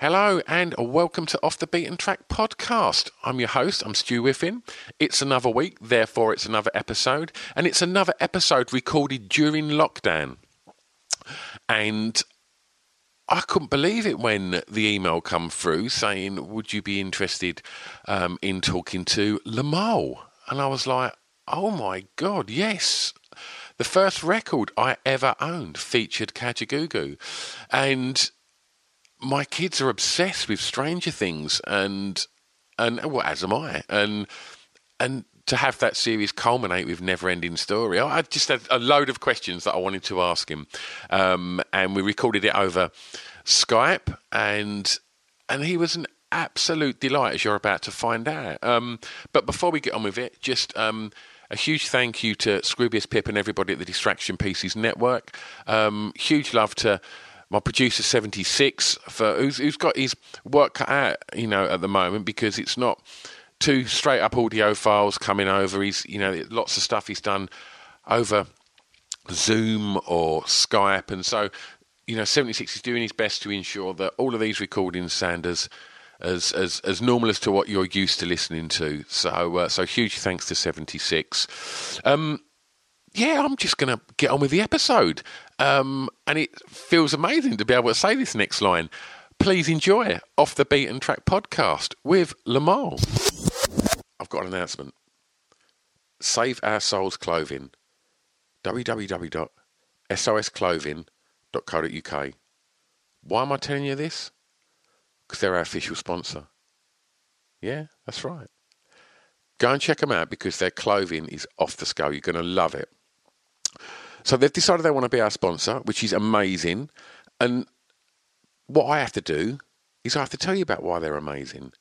Hello and welcome to Off the Beaten Track podcast. I'm your host, I'm Stu Whiffin. It's another week, therefore, it's another episode, and it's another episode recorded during lockdown. And I couldn't believe it when the email come through saying, "Would you be interested um, in talking to Limahl?" And I was like, "Oh my god, yes!" The first record I ever owned featured Kajagoogoo, and my kids are obsessed with Stranger Things, and and well, as am I, and and to have that series culminate with never ending story. I just had a load of questions that I wanted to ask him. Um, and we recorded it over Skype and and he was an absolute delight as you're about to find out. Um, but before we get on with it, just um, a huge thank you to Scroobius Pip and everybody at the Distraction Pieces Network. Um, huge love to my producer 76 for who's, who's got his work cut out, you know, at the moment because it's not two straight up audio files coming over. He's you know lots of stuff he's done over Zoom or Skype, and so you know 76 is doing his best to ensure that all of these recordings sound as as as, as normal as to what you're used to listening to. So uh, so huge thanks to 76. Um, yeah, I'm just going to get on with the episode. Um, and it feels amazing to be able to say this next line. Please enjoy Off the Beaten Track podcast with Limahl. I've got an announcement. Save Our Souls Clothing. www.sosclothing.co.uk. Why am I telling you this? Because they're our official sponsor. Yeah, that's right. Go and check them out because their clothing is off the scale. You're going to love it. So they've decided they want to be our sponsor, which is amazing. And what I have to do is I have to tell you about why they're amazing.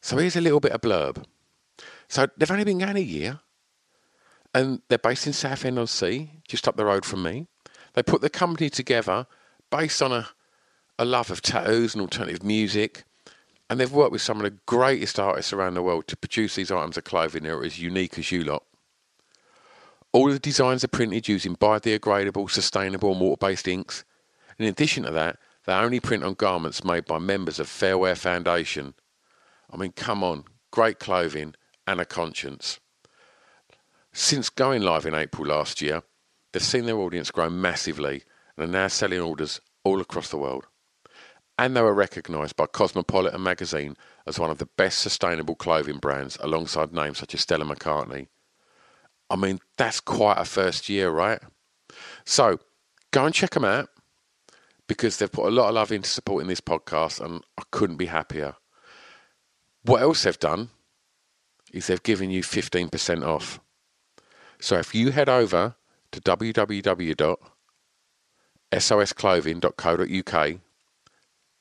So here's a little bit of blurb. So they've only been going a year, and they're based in Southend on Sea, just up the road from me. They put the company together based on a, a love of tattoos and alternative music, and they've worked with some of the greatest artists around the world to produce these items of clothing that are as unique as you lot. All of the designs are printed using biodegradable, sustainable, and water-based inks. In addition to that, they only print on garments made by members of Fairwear Foundation. I mean, come on, great clothing and a conscience. Since going live in April last year, they've seen their audience grow massively and are now selling orders all across the world. And they were recognised by Cosmopolitan magazine as one of the best sustainable clothing brands alongside names such as Stella McCartney. I mean, that's quite a first year, right? So go and check them out because they've put a lot of love into supporting this podcast and I couldn't be happier. What else they've done is they've given you 15% off. So if you head over to www.sosclothing.co.uk,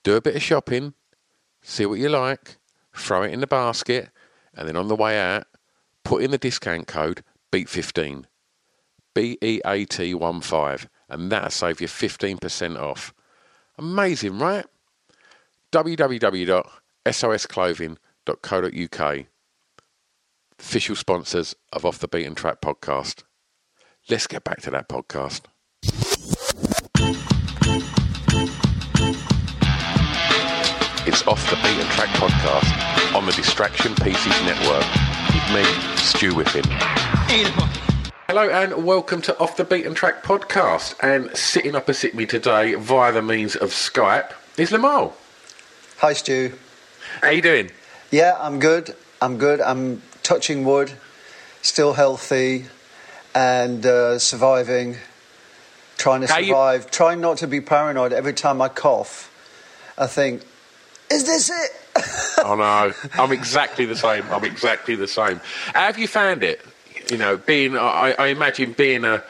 do a bit of shopping, see what you like, throw it in the basket, and then on the way out, put in the discount code BEAT15. B E A T 1 5, and that'll save you 15% off. Amazing, right? www.sosclothing.co.uk. Official sponsors of Off the Beaten Track podcast. Let's get back to that podcast. It's Off the Beaten Track podcast on the Distraction Pieces Network with me, Stu Whiffin. Hello and welcome to Off the Beaten Track podcast. And sitting opposite me today via the means of Skype is Limahl. Hi, Stu. How are you doing? Yeah, I'm good. I'm good. I'm touching wood, still healthy, and uh, surviving. Trying to How you- survive. Trying not to be paranoid. Every time I cough, I think, "Is this it?" Oh no, I'm exactly the same. I'm exactly the same. How have you found it? You know, being I, I imagine being a,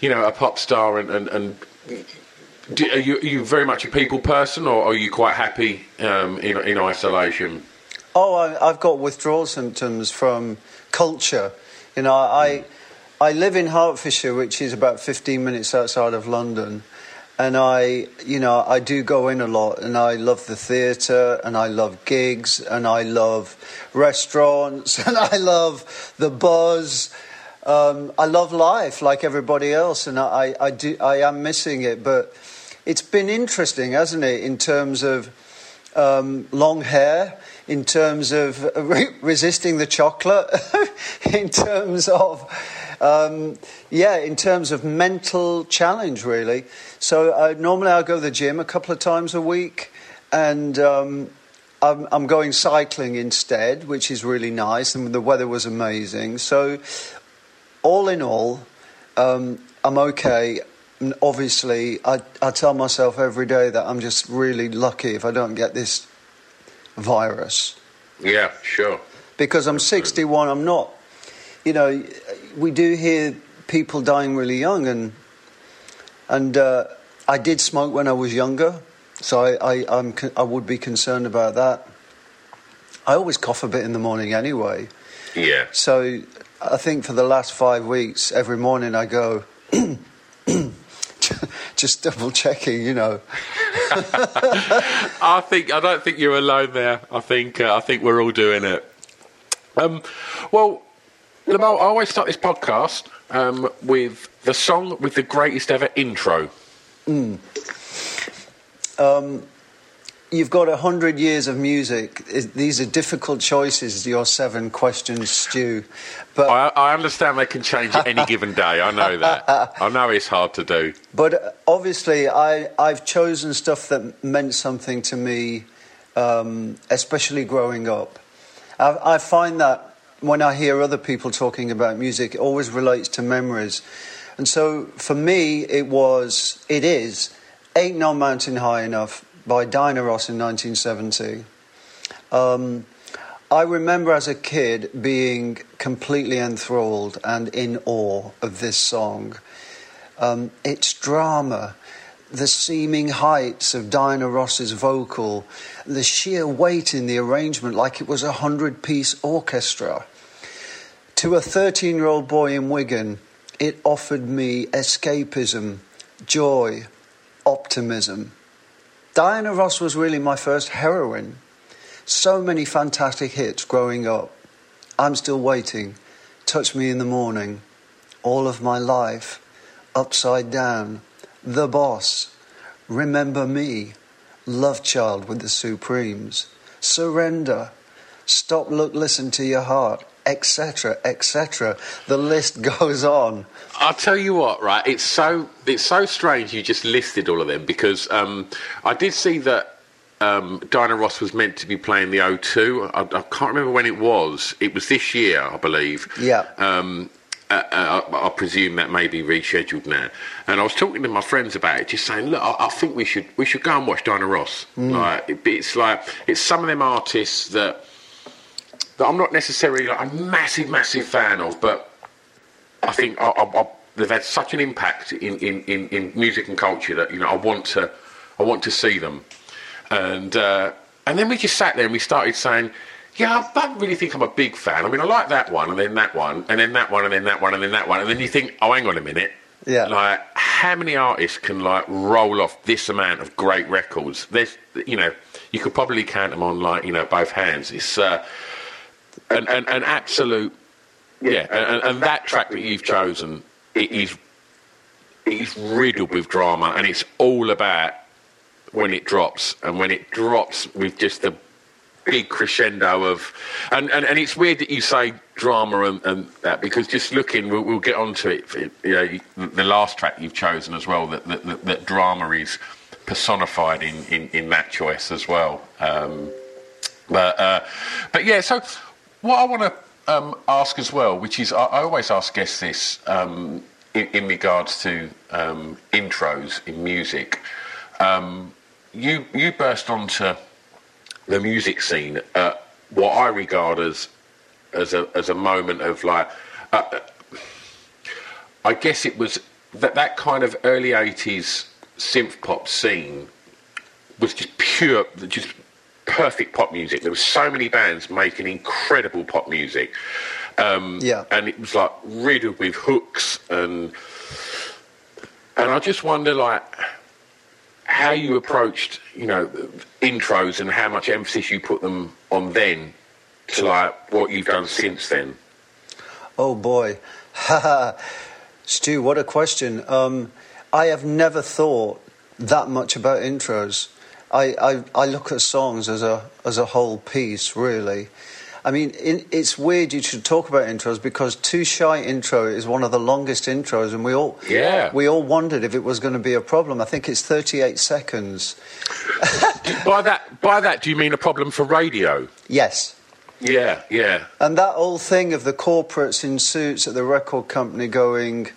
you know, a pop star and and. and do, are, you, are you very much a people person, or are you quite happy um, in, in isolation? Oh, I, I've got withdrawal symptoms from culture. You know, I I live in Hertfordshire, which is about 15 minutes outside of London, and I, you know, I do go in a lot, and I love the theatre, and I love gigs, and I love restaurants, and I love the buzz. Um, I love life like everybody else, and I, I do. I am missing it, but it's been interesting, hasn't it, in terms of um, long hair, in terms of re- resisting the chocolate, in terms of, um, yeah, in terms of mental challenge, really. So uh, normally I go to the gym a couple of times a week, and um, I'm, I'm going cycling instead, which is really nice, and the weather was amazing. So, all in all, um, I'm okay. And obviously, I, I tell myself every day that I'm just really lucky if I don't get this virus. Yeah, sure. Because I'm 61, I'm not, you know, we do hear people dying really young, and, and uh, I did smoke when I was younger, so I, I, I'm, I would be concerned about that. I always cough a bit in the morning anyway. Yeah. So I think for the last five weeks, every morning I go, just double checking, you know. I think I don't think you're alone there. I think uh, I think we're all doing it. Um, well, Limahl, I always start this podcast um, with the song with the greatest ever intro. You've got a hundred years of music. These are difficult choices, your seven questions, Stu. But, I, I understand they can change any given day. I know that. I know it's hard to do. but obviously, I, I've chosen stuff that meant something to me, um, especially growing up. I, I find that when I hear other people talking about music, it always relates to memories. And so for me, it was, it is, Ain't No Mountain High Enough by Diana Ross in 1970. Um, I remember as a kid being completely enthralled and in awe of this song. Um, its drama, the seeming heights of Diana Ross's vocal, the sheer weight in the arrangement, like it was a hundred piece orchestra. To a 13 year old boy in Wigan, it offered me escapism, joy, optimism. Diana Ross was really my first heroine. So many fantastic hits growing up. I'm still waiting. Touch me in the morning. All of my life. Upside down. The boss. Remember me. Love child with the Supremes. Surrender. Stop, look, listen to your heart. Etc. Etc. The list goes on. I'll tell you what, right? It's so it's so strange you just listed all of them because um, I did see that um, Diana Ross was meant to be playing the O2. I, I can't remember when it was. It was this year, I believe. Yeah. Um, uh, uh, I, I presume that may be rescheduled now. And I was talking to my friends about it, just saying, look, I, I think we should we should go and watch Diana Ross. Like it, it's like it's some of them artists that that I'm not necessarily like a massive massive fan of, but I think I, I, I, they've had such an impact in, in, in, in music and culture that you know I want to I want to see them, and uh, and then we just sat there and we started saying, yeah, I don't really think I'm a big fan. I mean, I like that one and then that one and then that one and then that one and then that one, and then you think, oh, hang on a minute. Yeah. Like, how many artists can like roll off this amount of great records? There's, you know, you could probably count them on like you know both hands. It's uh, an, an, an absolute yeah, and, and that track that you've chosen it is it's riddled with drama, and it's all about when it drops, and when it drops with just the big crescendo of, and, and, and it's weird that you say drama and, and that because just looking, we'll, we'll get onto it. You know, the last track you've chosen as well, that that, that, that drama is personified in, in, in that choice as well. Um, but uh, but yeah, so what I want to um, ask as well, which is I, I always ask guests this um, in, in, regards to um, intros in music. Um, you you burst onto the music scene at what I regard as as a as a moment of like. Uh, I guess it was that that kind of early '80s synth pop scene was just pure, just perfect pop music. There were so many bands making incredible pop music. Um, yeah. And it was like riddled with hooks and and I just wonder like how you approached, you know, intros and how much emphasis you put them on then to like what you've done since then. Oh boy. Stu, what a question. Um, I have never thought that much about intros. I, I, I look at songs as a as a whole piece, really. I mean, in, it's weird you should talk about intros because Too Shy intro is one of the longest intros, and we all yeah we all wondered if it was going to be a problem. I think it's 38 seconds. by that by that, do you mean a problem for radio? Yes. Yeah, yeah. And that old thing of the corporates in suits at the record company going,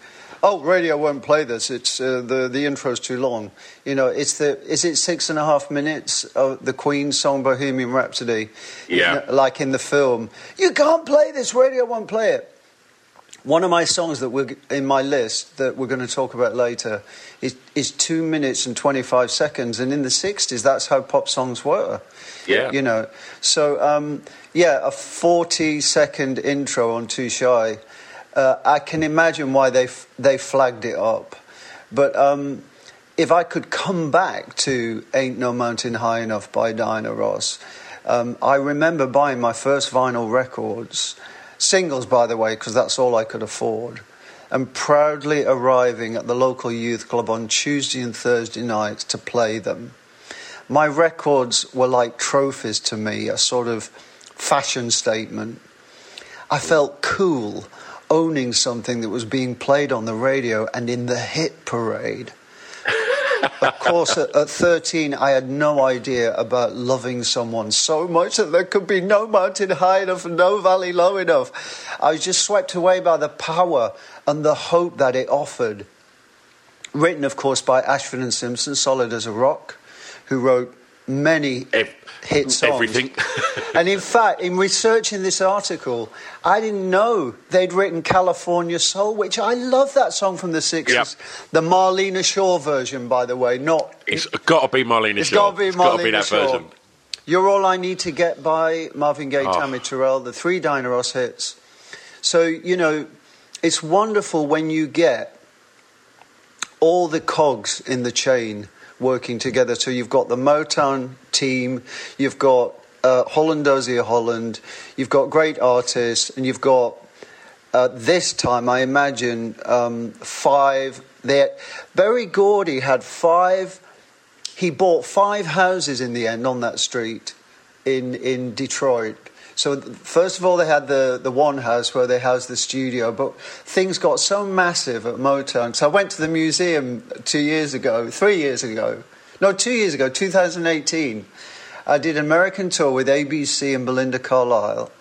oh, radio won't play this. It's uh, the the intro's too long. You know, it's the is it six and a half minutes of the Queen song Bohemian Rhapsody? Yeah, like in the film. You can't play this. Radio won't play it. One of my songs that we're in my list that we're going to talk about later is, is two minutes and 25 seconds. And in the 60s, that's how pop songs were. Yeah. You know, so um, yeah, a 40 second intro on Too Shy uh, I can imagine why they f- they flagged it up, but um, if I could come back to "Ain't No Mountain High Enough" by Diana Ross, um, I remember buying my first vinyl records, singles by the way, because that's all I could afford, and proudly arriving at the local youth club on Tuesday and Thursday nights to play them. My records were like trophies to me, a sort of fashion statement. I felt cool owning something that was being played on the radio and in the hit parade. of course, at, at, 13, I had no idea about loving someone so much that there could be no mountain high enough and no valley low enough. I was just swept away by the power and the hope that it offered. Written, of course, by Ashford and Simpson, Solid as a Rock, who wrote many hit songs. Everything. and in fact, in researching this article, I didn't know they'd written California Soul, which I love that song from the 60s. Yep. The Marlena Shaw version, by the way, not. It's got to be Marlena it's Shaw. Got to be it's got to be that Shaw. version. You're All I Need to Get by Marvin Gaye, oh. Tammy Terrell, the three Diana Ross hits. So, you know, it's wonderful when you get all the cogs in the chain working together. So you've got the Motown team, you've got uh, Holland Dozier Holland, you've got great artists, and you've got uh, this time, I imagine, um, five. There, Berry Gordy had five. He bought five houses in the end on that street in in Detroit. So first of all, they had the, the one house where they housed the studio, but things got so massive at Motown. So I went to the museum two years ago, three years ago, no, two years ago, 2018. I did an American tour with ABC and Belinda Carlisle,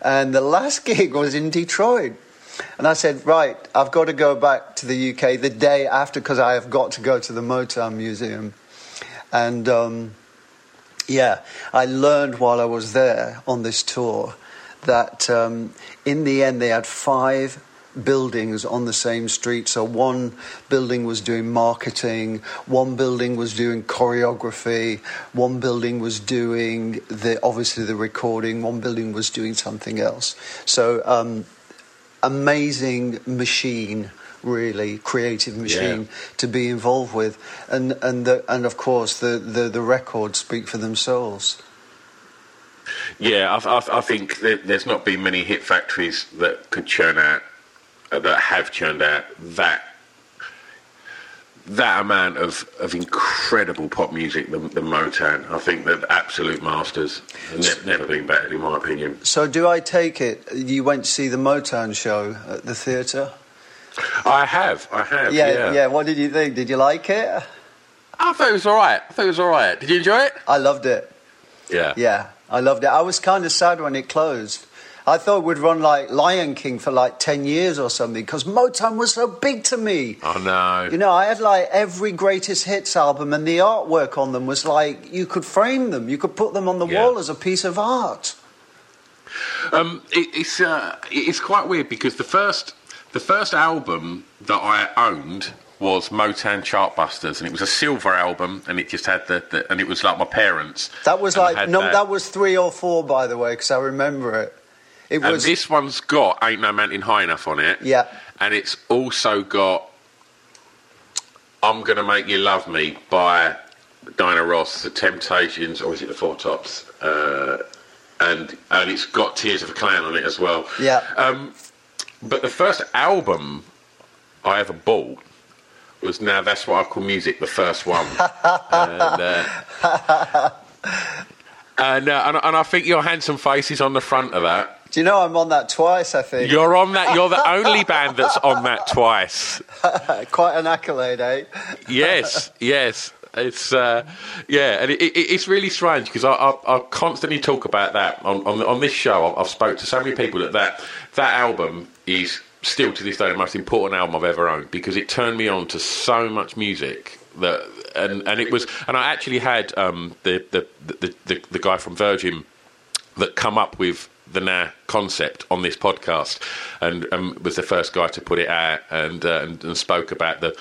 and the last gig was in Detroit. And I said, right, I've got to go back to the UK the day after because I have got to go to the Motown Museum. And um, yeah, I learned while I was there on this tour that um, in the end they had five buildings on the same street. So one building was doing marketing, one building was doing choreography, one building was doing the obviously the recording, one building was doing something else. So um, amazing machine really creative machine yeah. to be involved with, and and the, and of course the, the, the records speak for themselves. Yeah, I, I, I think there's not been many hit factories that could churn out uh, that have churned out that that amount of, of incredible pop music than, than Motown. I think they're absolute masters. Ne- never been better, in my opinion. So, do I take it you went to see the Motown show at the theatre? I have, I have. Yeah, Yeah, yeah, What did you think? Did you like it? I thought it was all right. I thought it was all right. Did you enjoy it? I loved it. Yeah. Yeah, I loved it. I was kind of sad when it closed. I thought it would run like Lion King for like 10 years or something because Motown was so big to me. I know. You know, I had like every greatest hits album, and the artwork on them was like you could frame them, you could put them on the Yeah. wall as a piece of art. Um, it, it's uh, it's quite weird because the first the first album that I owned was Motown Chartbusters, and it was a silver album, and it just had the, the and it was like my parents. That was like no, that. that. was three or four, by the way, because I remember it. It And was this one's got Ain't No Mountain High Enough on it. Yeah. And it's also got I'm Gonna Make You Love Me by Diana Ross, The Temptations, or is it The Four Tops? Uh, and and it's got Tears of a Clown on it as well. Yeah. Um, but the first album I ever bought was Now That's What I Call Music, the first one. and, uh, and, uh, and, and I think your handsome face is on the front of that. Do you know I'm on that twice? I think You're on that. You're the only band that's on that twice. quite an accolade, eh? Yes, yes. It's uh, yeah, and it, it, it's really strange because I, I, I constantly talk about that on on, on this show. I've, I've spoke to so many people that that that album is still to this day the most important album I've ever owned because it turned me on to so much music that and and it was and I actually had um, the, the, the the the guy from Virgin that come up with the now concept on this podcast, and was the first guy to put it out and, uh, and and spoke about the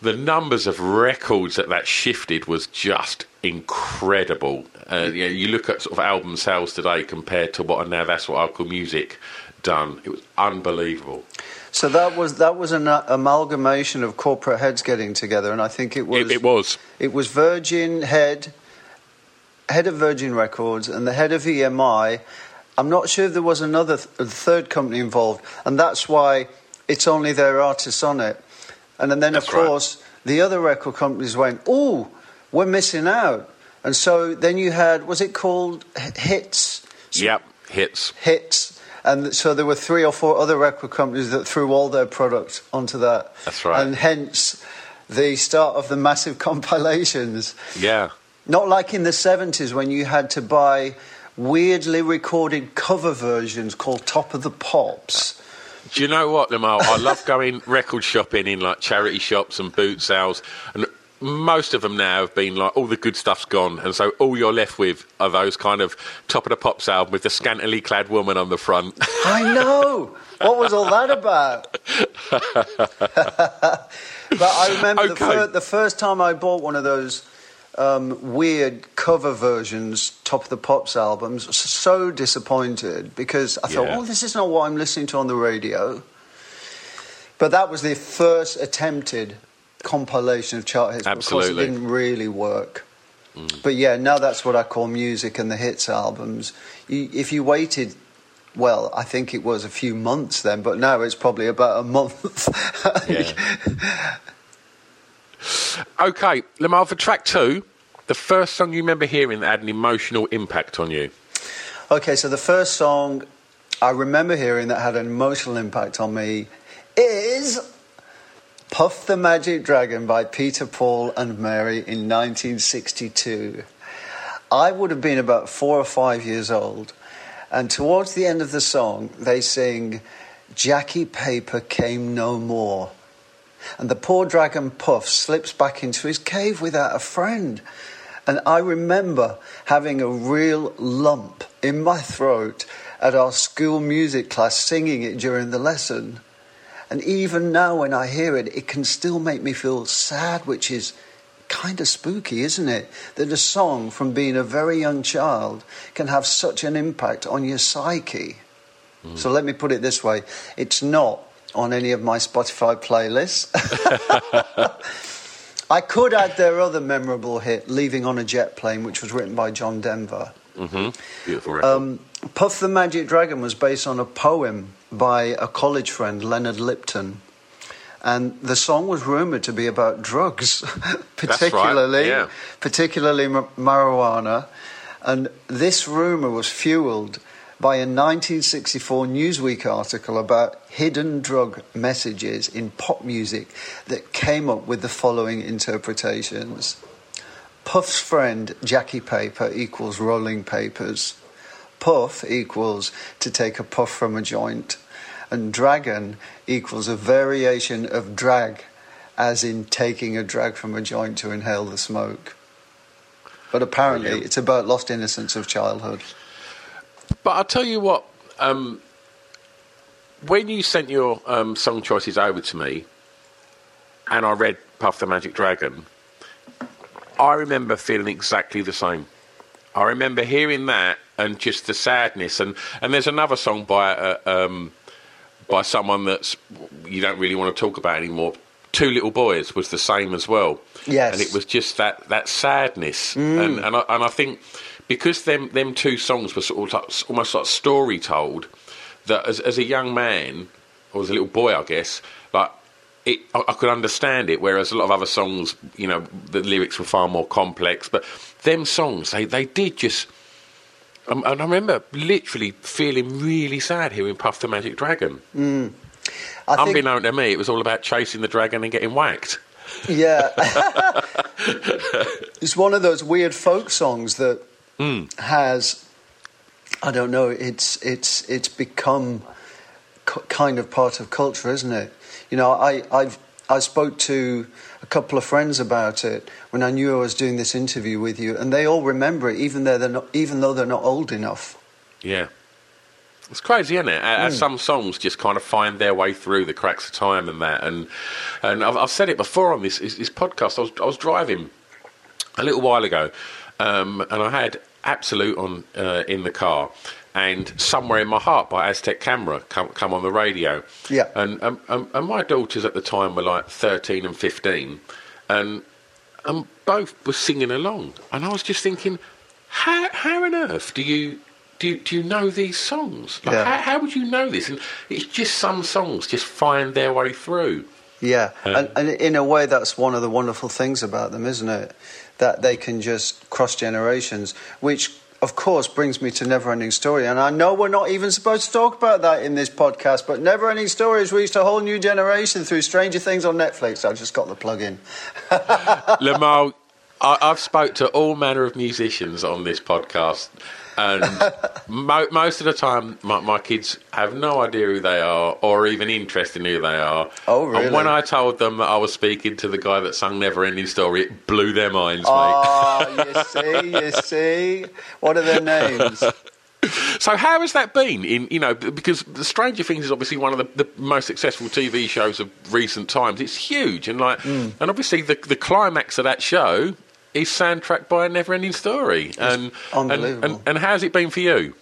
the numbers of records that that shifted was just incredible. Uh, you, know, you look at sort of album sales today compared to what now that's what I call music done. It was unbelievable. So that was that was an uh, amalgamation of corporate heads getting together, and I think it was It, it was. It was Virgin head, head of Virgin Records, and the head of EMI. I'm not sure if there was another th- third company involved, and that's why it's only their artists on it. And then, of right. course, the other record companies went, "Oh, we're missing out." And so then you had, was it called H- Hits? Yep, hits. Hits. And so there were three or four other record companies that threw all their products onto that. That's right. And hence the start of the massive compilations. Yeah. Not like in the 70s when you had to buy weirdly recorded cover versions called Top of the Pops. Do you know what, Limahl? I love going record shopping in like charity shops and boot sales, and most of them now have been like all the good stuff's gone, and so all you're left with are those kind of top of the pops album with the scantily clad woman on the front. I know! what was all that about? but I remember the, fir- the first time I bought one of those um, weird cover versions, Top of the Pops albums, so disappointed because I thought, Yeah. oh, this is not what I'm listening to on the radio. But that was the first attempted compilation of chart hits. but Of course, it didn't really work. But yeah, now that's what I call music and the hits albums. You, if you waited, well, I think it was a few months then, but now it's probably about a month. Yeah. okay, Limahl, for track two, the first song you remember hearing that had an emotional impact on you. Okay, so the first song I remember hearing that had an emotional impact on me is Puff the Magic Dragon by Peter, Paul, and Mary in 1962. I would have been about four or five years old, and towards the end of the song, they sing, Jackie Paper came no more. And the poor dragon Puff slips back into his cave without a friend. And I remember having a real lump in my throat at our school music class singing it during the lesson. And even now, when I hear it, it can still make me feel sad, which is kind of spooky, isn't it? That a song from being a very young child can have such an impact on your psyche. So let me put it this way it's not on any of my Spotify playlists. I could add their other memorable hit, Leaving on a Jet Plane, which was written by John Denver. Beautiful record. Um, Puff the Magic Dragon was based on a poem by a college friend, Leonard Lipton. and the song was rumored to be about drugs, right, particularly yeah. particularly ma- marijuana. And this rumor was fueled by a 1964 Newsweek article about hidden drug messages in pop music that came up with the following interpretations. Puff's friend Jackie Paper equals rolling papers. Puff equals to take a puff from a joint. And dragon equals a variation of drag, as in taking a drag from a joint to inhale the smoke. But apparently, Brilliant. it's about lost innocence of childhood. But I'll tell you what, um, when you sent your um, song choices over to me and I read Puff the Magic Dragon, I remember feeling exactly the same. I remember hearing that and just the sadness. And, and there's another song by uh, um, by someone that's you don't really want to talk about anymore. Two Little Boys was the same as well. Yes. And it was just that, that sadness. Mm. And, and, I, and I think because them, them two songs were sort of like, almost like story told, that as, as a young man, or as a little boy, I guess, like, it, I, I could understand it, whereas a lot of other songs, you know, the lyrics were far more complex. But them songs, they, they did just. Um, and I remember literally feeling really sad hearing Puff the Magic Dragon. I think, Unbeknown to me, it was all about chasing the dragon and getting whacked. yeah, it's one of those weird folk songs that Hmm. has, I don't know, it's it's it's become c- kind of part of culture, isn't it? You know, I I've I spoke to couple of friends about it when I knew I was doing this interview with you, and they all remember it, even though they're not even though they're not old enough. Yeah. It's crazy, isn't it? As some songs just kind of find their way through the cracks of time and that. And and I've, I've said it before on this, this this podcast. I was, I was driving a little while ago, um, and I had Absolute on uh, in the car, and Somewhere in My Heart by Aztec Camera come, come on the radio. Yeah. And, um, um, and my daughters at the time were like 13 and 15, and, and both were singing along. And I was just thinking, how, how on earth do you. Do you, do you know these songs? Like, Yeah. how, how would you know this? And it's just some songs just find their way through. Yeah, Um, and, and in a way, that's one of the wonderful things about them, isn't it? That they can just cross generations, which of course brings me to Neverending Story. And I know we're not even supposed to talk about that in this podcast, but Neverending Story has reached a whole new generation through Stranger Things on Netflix. I just got the plug in. Limahl, I've spoke to all manner of musicians on this podcast, and mo- most of the time, my, my kids have no idea who they are or even interest in who they are. Oh, really? And when I told them that I was speaking to the guy that sung Never Ending Story, it blew their minds, mate. Oh, you see, you see. What are their names? So how has that been? In you know, because the Stranger Things is obviously one of the, the most successful TV shows of recent times. It's huge, and like, hmm. and obviously the the climax of that show is soundtracked by a never-ending story. And, unbelievable. And, and, and how's it been for you?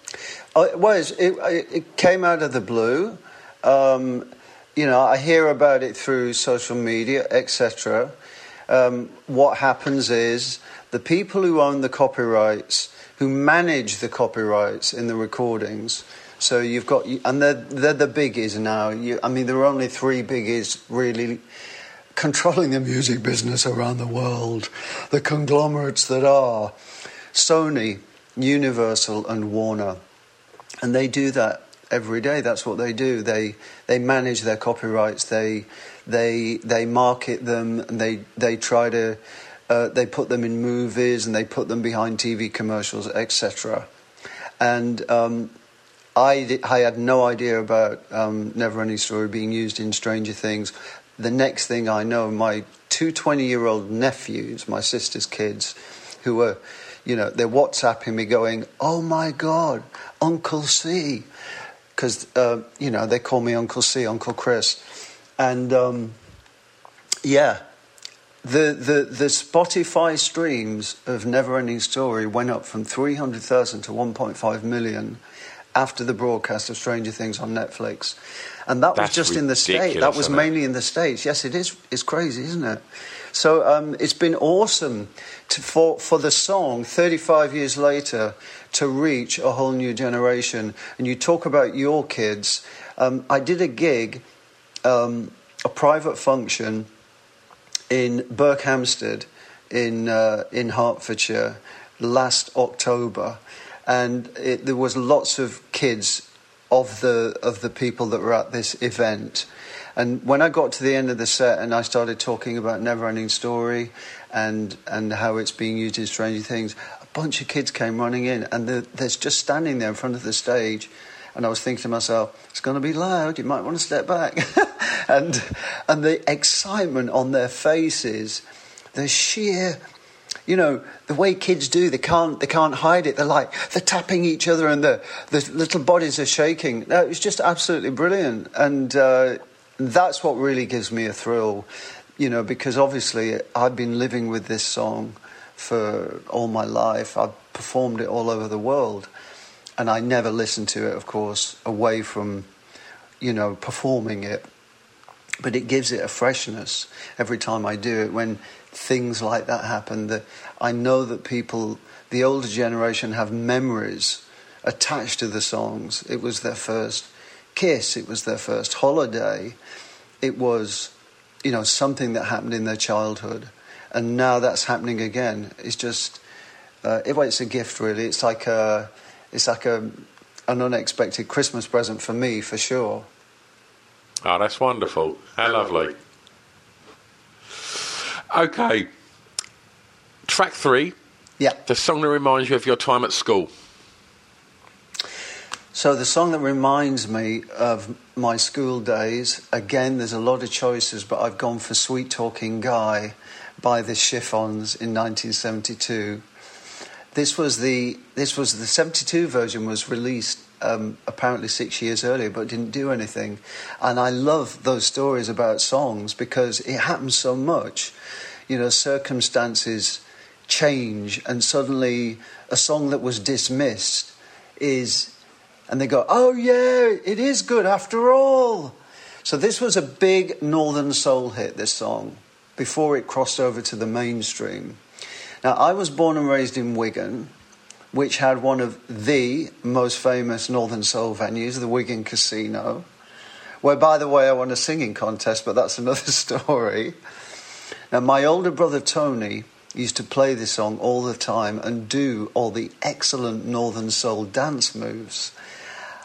Oh, it was. It, it came out of the blue. Um, you know, I hear about it through social media, etc. Um, what happens is the people who own the copyrights, who manage the copyrights in the recordings. So you've got, and they're, they're the biggies now. You, I mean, there are only three biggies really controlling the music business around the world. The conglomerates that are Sony, Universal, and Warner. And they do that every day. That's what they do. They they manage their copyrights. They they they market them. And they they try to uh, they put them in movies and they put them behind TV commercials, etc. And um, I I had no idea about um, Neverending Story being used in Stranger Things. The next thing I know, my two 20 year old nephews, my sister's kids, who were, you know, they're WhatsApping me going, oh my God, Uncle C. Because, uh, you know, they call me Uncle C, Uncle Chris. And um, yeah, the, the, the Spotify streams of Neverending Story went up from 300,000 to 1.5 million after the broadcast of Stranger Things on Netflix. And that was just in the States. That was mainly in the States. Yes, it is. It's crazy, isn't it? So um, it's been awesome to, for, for the song, 35 years later, to reach a whole new generation. And you talk about your kids. Um, I did a gig um, a private function in Berkhamsted in uh, in Hertfordshire last October, and it, there was lots of kids of the of the people that were at this event. And when I got to the end of the set and I started talking about Neverending Story and and how it's being used in Stranger Things, a bunch of kids came running in, and they're, they're just standing there in front of the stage. And I was thinking to myself, it's going to be loud. You might want to step back. and and the excitement on their faces, the sheer you know the way kids do they can't they can't hide it. They're like they're tapping each other and the the little bodies are shaking. No, it's just absolutely brilliant. And uh, that's what really gives me a thrill you know because obviously I've been living with this song for all my life. I've performed it all over the world. And I never listen to it of course away from you know performing it. But it gives it a freshness every time I do it. When things like that happen. That I know that people, the older generation, have memories attached to the songs. It was their first kiss. It was their first holiday. It was, you know, something that happened in their childhood, and now that's happening again. It's just, uh, it, well, it's a gift, really. It's like a, it's like a, an unexpected Christmas present for me, for sure. Oh, that's wonderful. How lovely. Okay. Track three. Yeah. The song that reminds you of your time at school. So the song that reminds me of my school days, again, there's a lot of choices, but I've gone for Sweet Talking Guy by the Chiffons in 1972. This was the this was the 72 version was released um, apparently six years earlier, but didn't do anything. And I love those stories about songs because it happens so much. You know, circumstances change, and suddenly a song that was dismissed is, and they go, oh, yeah, it is good after all. So this was a big Northern Soul hit, this song, before it crossed over to the mainstream. Now, I was born and raised in Wigan, which had one of the most famous Northern Soul venues, the Wigan Casino, where, by the way, I won a singing contest, but that's another story. Now, my older brother Tony used to play this song all the time and do all the excellent Northern Soul dance moves.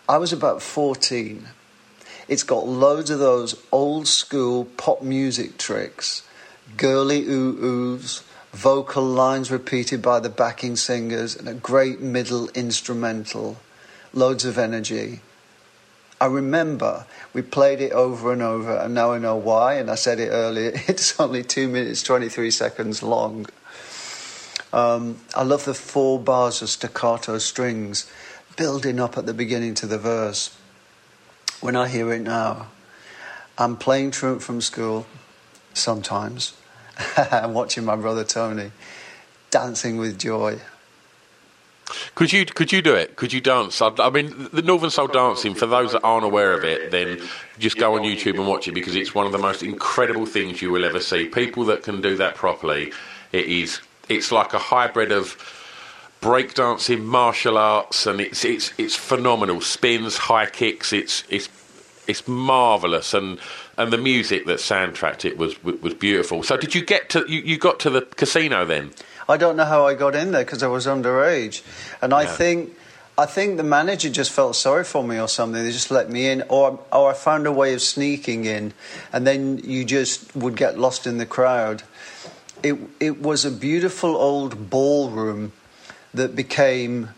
I was about 14. It's got loads of those old school pop music tricks, girly ooh oohs, vocal lines repeated by the backing singers, and a great middle instrumental. Loads of energy. I remember we played it over and over, and now I know why, and I said it earlier. It's only two minutes, 23 seconds long. Um, I love the four bars of staccato strings building up at the beginning to the verse. When I hear it now, I'm playing truant from school sometimes I'm watching my brother Tony dancing with joy. Could you could you do it? Could you dance? I, I, mean, the Northern Soul dancing. For those that aren't aware of it, then just go on YouTube and watch it because it's one of the most incredible things you will ever see. People that can do that properly, it is. It's like a hybrid of breakdancing, martial arts, and it's it's it's phenomenal. Spins, high kicks. It's it's it's marvelous, and and the music that soundtracked it was was beautiful. So, did you get to you, you got to the casino then? I don't know how I got in there because I was underage, and I Yeah. think I think the manager just felt sorry for me or something. They just let me in, or or I found a way of sneaking in, and then you just would get lost in the crowd. It it was a beautiful old ballroom that became.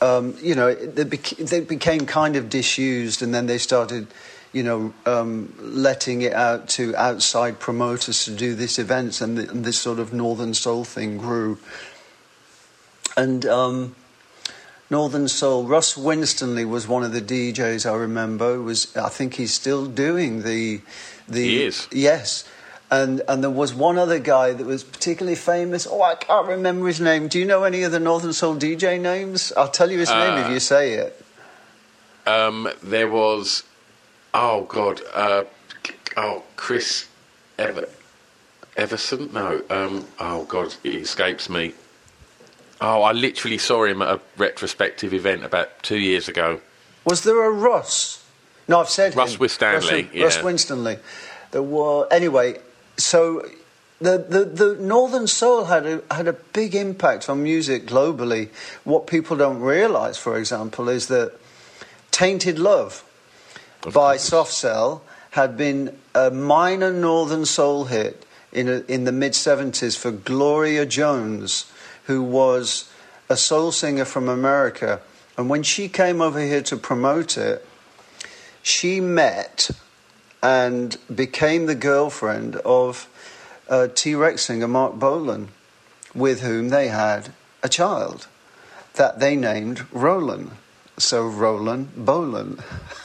Um, you know, they, bec- they became kind of disused, and then they started, you know, um, letting it out to outside promoters to do this events, and, th- and this sort of Northern Soul thing grew. And um, Northern Soul, Russ Winstanley was one of the DJs I remember. Was I think he's still doing the the He is. yes. And and there was one other guy that was particularly famous. Oh, I can't remember his name. Do you know any of the Northern Soul DJ names? I'll tell you his name if you say it. Um, there was, oh god, uh, oh Chris Ever, Everson. No, um, oh god, it escapes me. Oh, I literally saw him at a retrospective event about two years ago. Was there a Russ? No, I've said Russ him. Winstanley, Russ, Russ yeah. Winstanley. there were anyway. So the, the, the Northern Soul had a, had a big impact on music globally. What people don't realize, for example, is that Tainted Love by Soft Cell had been a minor Northern Soul hit in, a, in the mid 70s for Gloria Jones, who was a soul singer from America. And when she came over here to promote it, she met and became the girlfriend of uh, T Rex singer Marc Bolan, with whom they had a child that they named Roland. So Rolan Bolan.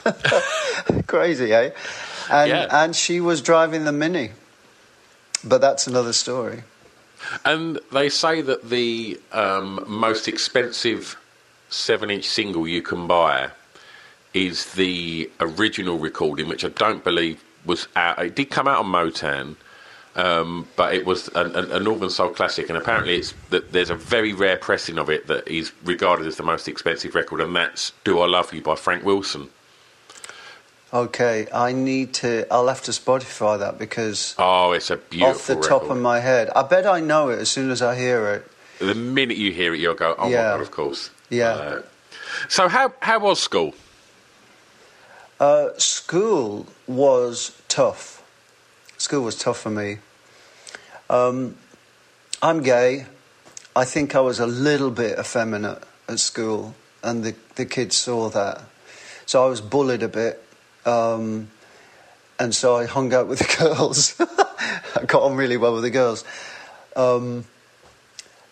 Crazy, eh? And, Yeah. and she was driving the Mini. But that's another story. And they say that the um, most expensive seven-inch single you can buy is the original recording, which I don't believe was out. It did come out on Motown, um, but it was a, a, a Northern Soul classic, and apparently it's that there's a very rare pressing of it that is regarded as the most expensive record, and that's "Do I Love You" by Frank Wilson. Okay, I need to. I'll have to Spotify that because Oh, it's a beautiful off the record. top of my head, I bet I know it as soon as I hear it. The minute you hear it, you'll go, "Oh Yeah. my god!" Of course. Yeah. Uh, so how how was school? Uh, school was tough. School was tough for me. Um, I'm gay. I think I was a little bit effeminate at school, and the, the kids saw that. So I was bullied a bit. Um, and so I hung out with the girls. I got on really well with the girls. Um,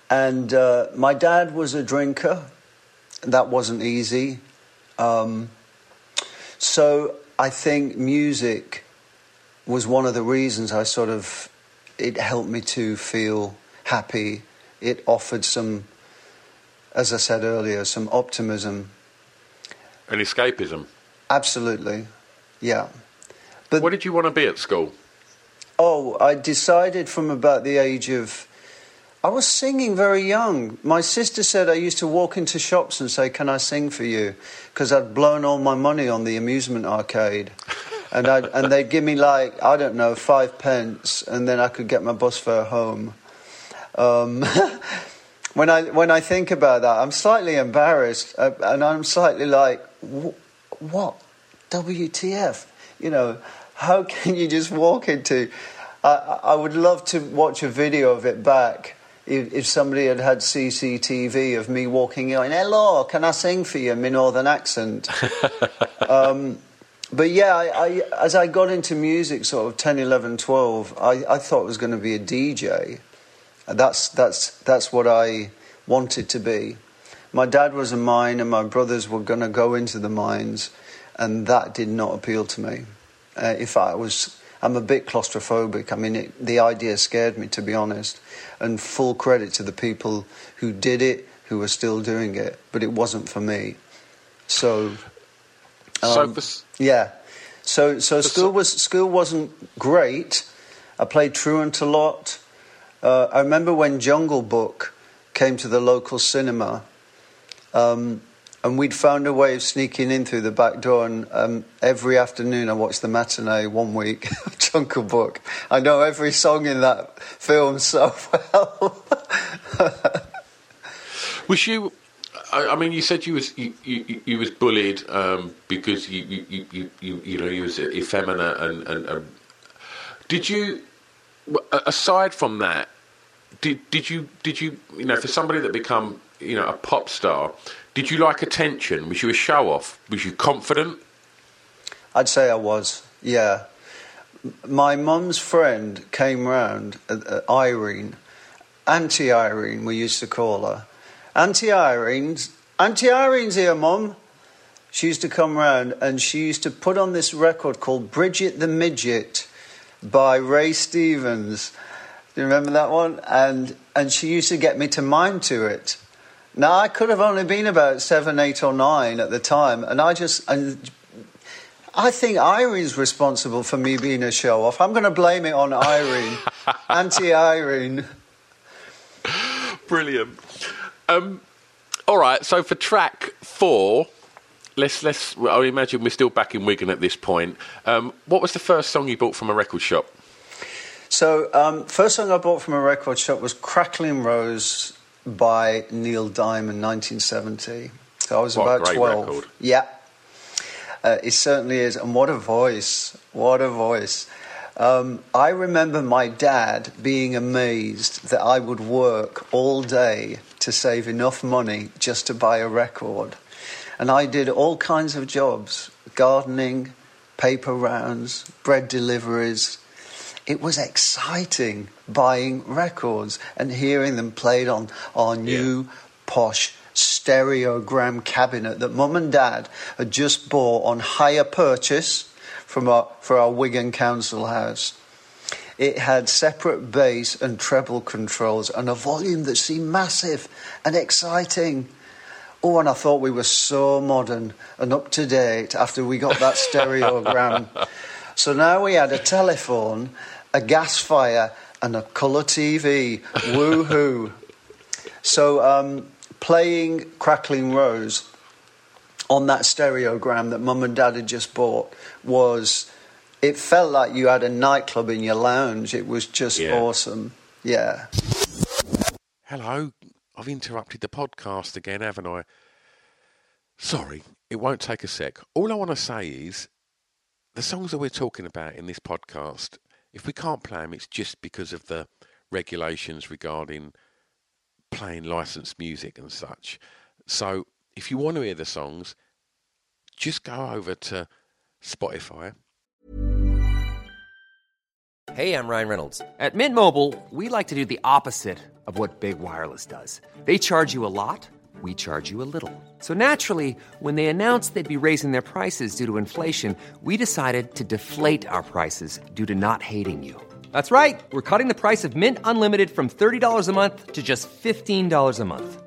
and uh, my dad was a drinker. That wasn't easy. Um, so I think music was one of the reasons I sort of it helped me to feel happy. It offered some, as I said earlier, some optimism. An escapism. Absolutely, yeah. But What did you want to be at school? Oh, I decided from about the age of. I was singing very young. My sister said I used to walk into shops and say, Can I sing for you? Because I'd blown all my money on the amusement arcade. And, I'd, and they'd give me, like, I don't know, five pence, and then I could get my bus fare home. Um, when, I, when I think about that, I'm slightly embarrassed, uh, and I'm slightly like, "Wh- What? WTF? You know, how can you just walk into. I, I would love to watch a video of it back if, if somebody had had CCTV of me walking in, hello, can I sing for you in my northern accent? um, but yeah, I, I, as I got into music, sort of 10, 11, 12, I, I thought it was going to be a DJ. That's, that's, that's what I wanted to be. My dad was a mine, and my brothers were going to go into the mines, and that did not appeal to me. Uh, fact, I was, I'm a bit claustrophobic. I mean, it, the idea scared me, to be honest. And full credit to the people who did it, who are still doing it, but it wasn't for me. So um, for, yeah. So, so So- school was school wasn't great. I played truant a lot. Uh, I remember when Jungle Book came to the local cinema, um, and we'd found a way of sneaking in through the back door. And um, every afternoon, I watched the matinee one week of Jungle Book. I know every song in that film so well. was you? I, I mean, you said you was you, you, you was bullied um, because you, you, you, you, you know you was effeminate and, and, and did you aside from that did did you did you you know for somebody that become you know a pop star did you like attention was you a show off was you confident I'd say I was, yeah. My mum's friend came round, uh, uh, Irene, Auntie Irene, we used to call her. Auntie Irene's, Auntie Irene's here, mum. She used to come round and she used to put on this record called Bridget the Midget by Ray Stevens. Do you remember that one? And, and she used to get me to mime to it. Now, I could have only been about seven, eight, or nine at the time, and I just. And I think Irene's responsible for me being a show off. I'm going to blame it on Irene, Auntie Irene. brilliant um, all right so for track four let's let's. I imagine we're still back in Wigan at this point. Um, what was the first song you bought from a record shop? So, um, first song I bought from a record shop was Crackling Rose by Neil Diamond, 1970. So I was What about 12. record. Yeah. Uh, it certainly is. And what a voice. What a voice. Um, I remember my dad being amazed that I would work all day to save enough money just to buy a record. And I did all kinds of jobs gardening, paper rounds, bread deliveries. It was exciting buying records and hearing them played on our new posh stereogram cabinet that mum and dad had just bought on hire purchase from our, for our Wigan Council house. It had separate bass and treble controls and a volume that seemed massive and exciting. Oh, and I thought we were so modern and up to date after we got that stereogram. so now we had a telephone, a gas fire, and a colour TV. Woohoo! So um, playing Crackling Rose on that stereogram that mum and dad had just bought was it felt like you had a nightclub in your lounge. It was just Yeah. awesome. Yeah. Hello, I've interrupted the podcast again, haven't I? Sorry, it won't take a sec. All I want to say is the songs that we're talking about in this podcast, if we can't play them, it's just because of the regulations regarding playing licensed music and such. So if you want to hear the songs, just go over to Spotify. Hey, I'm Ryan Reynolds. At Mint Mobile, we like to do the opposite of what Big Wireless does. They charge you a lot, we charge you a little. So naturally, when they announced they'd be raising their prices due to inflation, we decided to deflate our prices due to not hating you. That's right. We're cutting the price of Mint Unlimited from $30 a month to just $15 a month.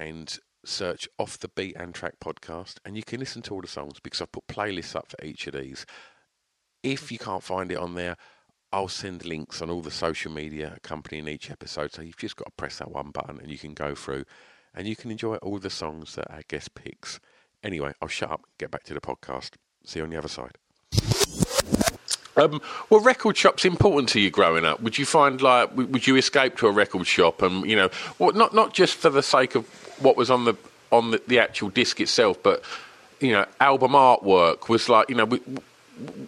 And search Off the Beat and Track podcast, and you can listen to all the songs because I've put playlists up for each of these. If you can't find it on there, I'll send links on all the social media accompanying each episode. So you've just got to press that one button and you can go through and you can enjoy all the songs that our guest picks. Anyway, I'll shut up, get back to the podcast. See you on the other side. Um, were record shops important to you growing up? Would you find like would you escape to a record shop and you know, well, not not just for the sake of what was on the on the, the actual disc itself, but you know, album artwork was like you know.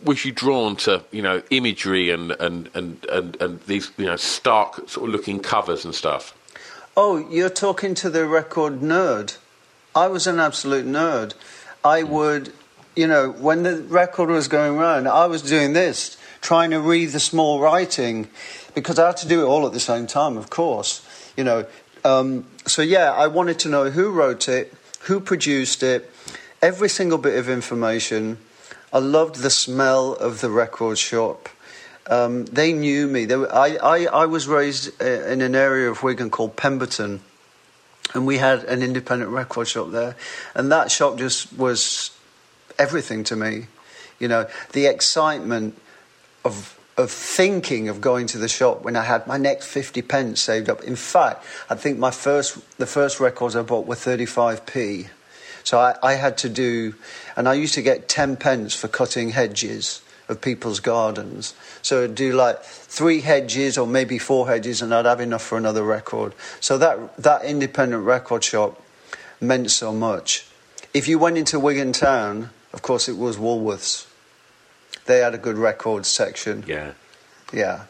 Was you drawn to you know imagery and, and, and, and, and these you know stark sort of looking covers and stuff? Oh, you're talking to the record nerd. I was an absolute nerd. I would, you know, when the record was going round, I was doing this, trying to read the small writing, because I had to do it all at the same time, of course. You know, um, so yeah, I wanted to know who wrote it, who produced it, every single bit of information. I loved the smell of the record shop. Um, they knew me. They were, I, I, I was raised uh, in an area of Wigan called Pemberton, and we had an independent record shop there, and that shop just was everything to me. You know, the excitement of of thinking of going to the shop when I had my next fifty pence saved up. In fact, I think my first the first records I bought were thirty five p. So I, I had to do, and I used to get 10 pence for cutting hedges of people's gardens. So I'd do like three hedges or maybe four hedges, and I'd have enough for another record. So that, that independent record shop meant so much. If you went into Wigan Town, of course, it was Woolworths. They had a good record section. Yeah, Yeah.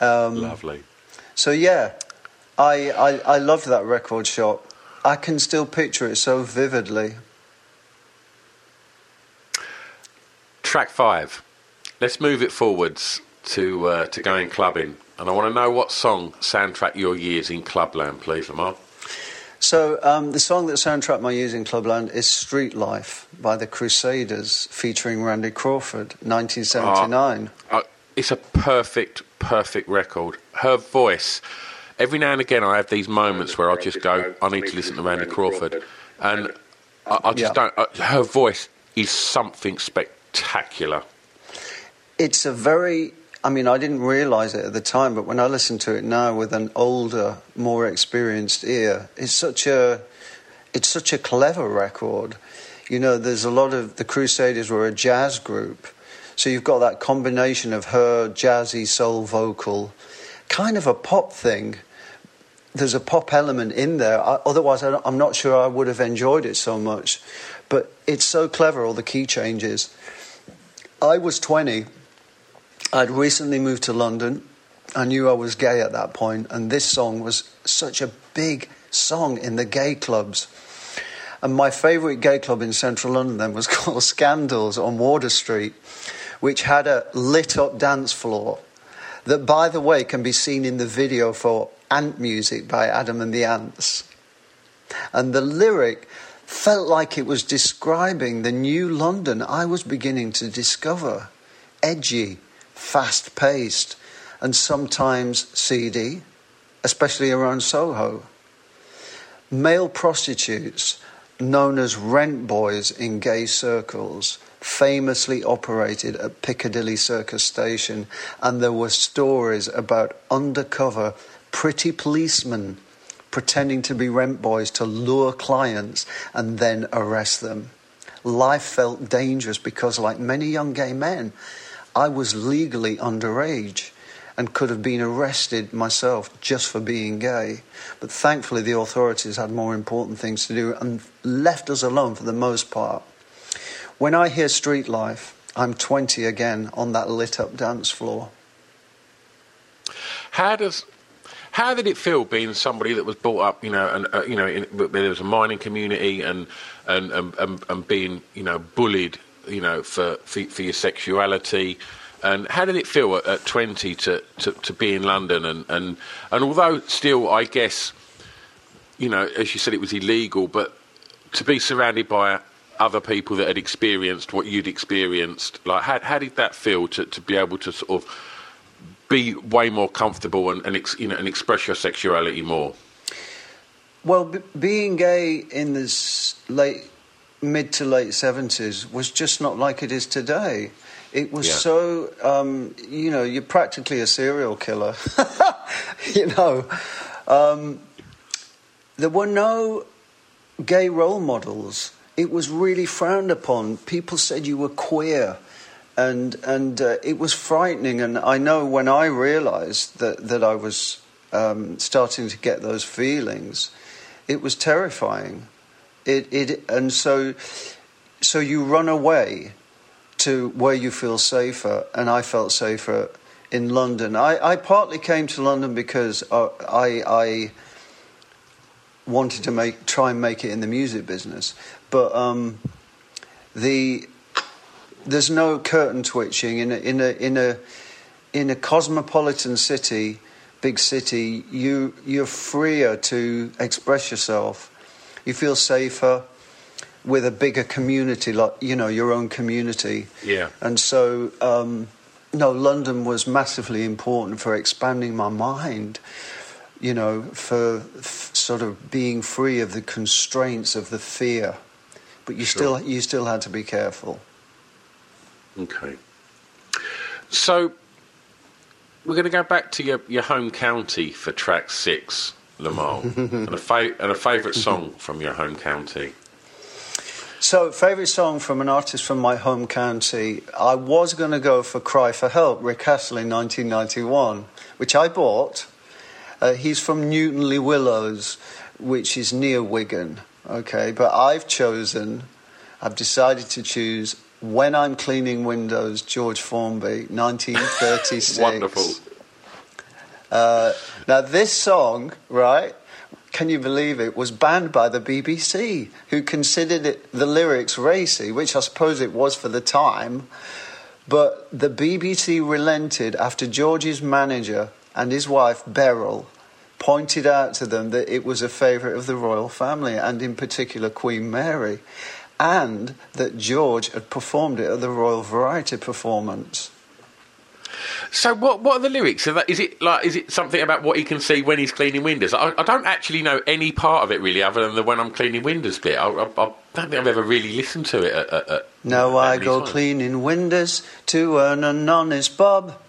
Um, lovely. so yeah, I, I I loved that record shop. I can still picture it so vividly. Track five. Let's move it forwards to uh, to going clubbing, and I want to know what song soundtrack your years in clubland, please, Limahl. So um, the song that soundtracked my years in Clubland is "Street Life" by the Crusaders, featuring Randy Crawford, 1979. Uh, it's a perfect, perfect record. Her voice. Every now and again, I have these moments where I just go, "I need to listen to Randy Crawford," and I, I just Yeah. don't. Uh, her voice is something spectacular. It's a very, I mean, I didn't realize it at the time, but when I listen to it now with an older, more experienced ear, it's such a, it's such a clever record. You know, there's a lot of the Crusaders were a jazz group, so you've got that combination of her jazzy soul vocal, kind of a pop thing. There's a pop element in there. I, otherwise, I I'm not sure I would have enjoyed it so much. But it's so clever, all the key changes. I was 20. I'd recently moved to London. I knew I was gay at that point, and this song was such a big song in the gay clubs. And my favourite gay club in central London then was called Scandals on Wardour Street, which had a lit up dance floor that, by the way, can be seen in the video for Ant Music by Adam and the Ants. And the lyric felt like it was describing the new London I was beginning to discover edgy, fast paced, and sometimes seedy, especially around Soho. Male prostitutes, known as rent boys in gay circles, famously operated at Piccadilly Circus Station, and there were stories about undercover pretty policemen pretending to be rent boys to lure clients and then arrest them. Life felt dangerous because, like many young gay men, I was legally underage and could have been arrested myself just for being gay. But thankfully, the authorities had more important things to do and left us alone for the most part. When I hear street life, I'm 20 again on that lit up dance floor. How does how did it feel being somebody that was brought up, you know, and uh, you know, in, there was a mining community and and, and and and being, you know, bullied, you know, for for, for your sexuality, and how did it feel at, at twenty to, to, to be in London and, and and although still, I guess, you know, as you said, it was illegal, but to be surrounded by other people that had experienced what you'd experienced, like how how did that feel to to be able to sort of be way more comfortable and, and ex, you know and express your sexuality more. Well, b- being gay in the s- late, mid to late 70s was just not like it is today. It was Yeah. so, um, you know, you're practically a serial killer. you know, um, there were no gay role models. It was really frowned upon. People said you were queer. And, and uh, it was frightening. And I know when I realized that, that I was um, starting to get those feelings, it was terrifying. It, it, and so, so you run away to where you feel safer, and I felt safer in London. I, I partly came to London because uh, I, I wanted to make try and make it in the music business, but um, the there's no curtain twitching in a, in a in a in a cosmopolitan city, big city. You you're freer to express yourself. You feel safer with a bigger community, like you know your own community. Yeah. And so, um, no, London was massively important for expanding my mind. You know, for f- sort of being free of the constraints of the fear, but you still you still had to be careful. Okay. So we're going to go back to your, your home county for track six, Limahl, and a fa- and a favourite song from your home county. So, favourite song from an artist from my home county. I was going to go for Cry for Help, Rick Astley, 1991, which I bought. Uh, he's from Newton Le Willows, which is near Wigan. Okay, but I've chosen, I've decided to choose When I'm Cleaning Windows, George Formby, 1936. Wonderful. Uh, now, this song, right, can you believe it, was banned by the BBC, who considered it the lyrics racy, which I suppose it was for the time. But the BBC relented after George's manager and his wife, Beryl, pointed out to them that it was a favourite of the royal family, and in particular Queen Mary, and that George had performed it at the Royal Variety Performance. So what what are the lyrics? Is, that, is it like is it something about what he can see when he's cleaning windows? I, I don't actually know any part of it really, other than the when I'm cleaning windows bit. I, I, I don't think I've ever really listened to it. At, at, at Now I go times. cleaning windows to earn an honest bob.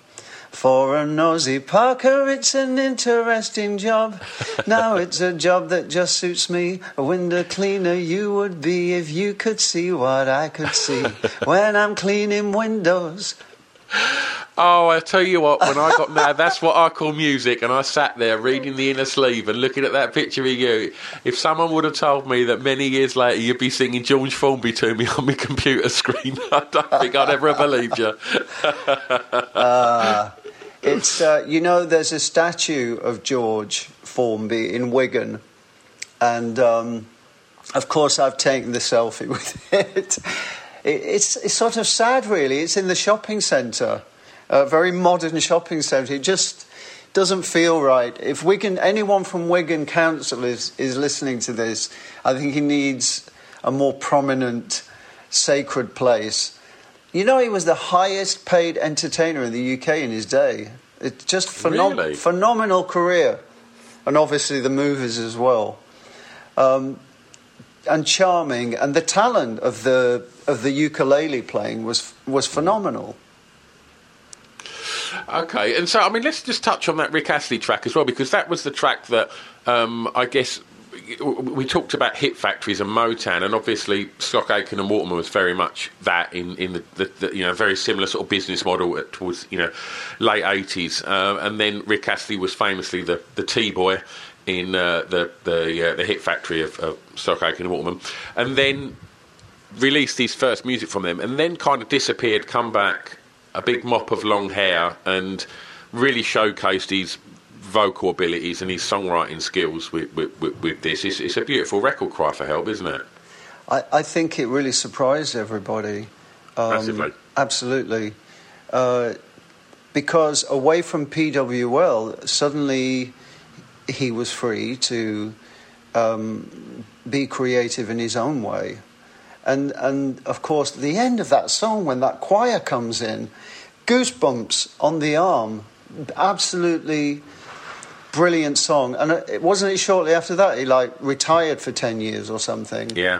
For a nosy Parker, it's an interesting job. now it's a job that just suits me. A window cleaner you would be if you could see what I could see when I'm cleaning windows. Oh, I tell you what, when I got now, that's what I call music, and I sat there reading the inner sleeve and looking at that picture of you. If someone would have told me that many years later you'd be singing George Formby to me on my computer screen, I don't think I'd ever have believed you. It's uh, you know there's a statue of George Formby in Wigan, and um, of course I've taken the selfie with it. It it's it's sort of sad, really. It's in the shopping centre, a very modern shopping centre. It just doesn't feel right. If Wigan, anyone from Wigan Council is is listening to this, I think he needs a more prominent, sacred place. You know, he was the highest paid entertainer in the UK in his day. It's just phenom- Really? phenomenal career, and obviously the movies as well, um, and charming, and the talent of the of the ukulele playing was was phenomenal. Okay, and so I mean, let's just touch on that Rick Astley track as well, because that was the track that um, I guess we talked about hit factories and Motown, and obviously Stock Aitken and Waterman was very much that in in the, the, the you know very similar sort of business model towards you know late eighties, uh, and then Rick Astley was famously the the T boy in uh, the the uh, the hit factory of, of Stock Aitken and Waterman, and then released his first music from them, and then kind of disappeared, come back, a big mop of long hair, and really showcased his vocal abilities and his songwriting skills with, with, with, with this. It's, it's a beautiful record cry for help, isn't it? I, I think it really surprised everybody. Um, Massively. Absolutely. Uh, because away from PWL, suddenly he was free to um, be creative in his own way. And, and of course, the end of that song, when that choir comes in, goosebumps on the arm. Absolutely brilliant song. And it wasn't it shortly after that he like retired for 10 years or something Yeah.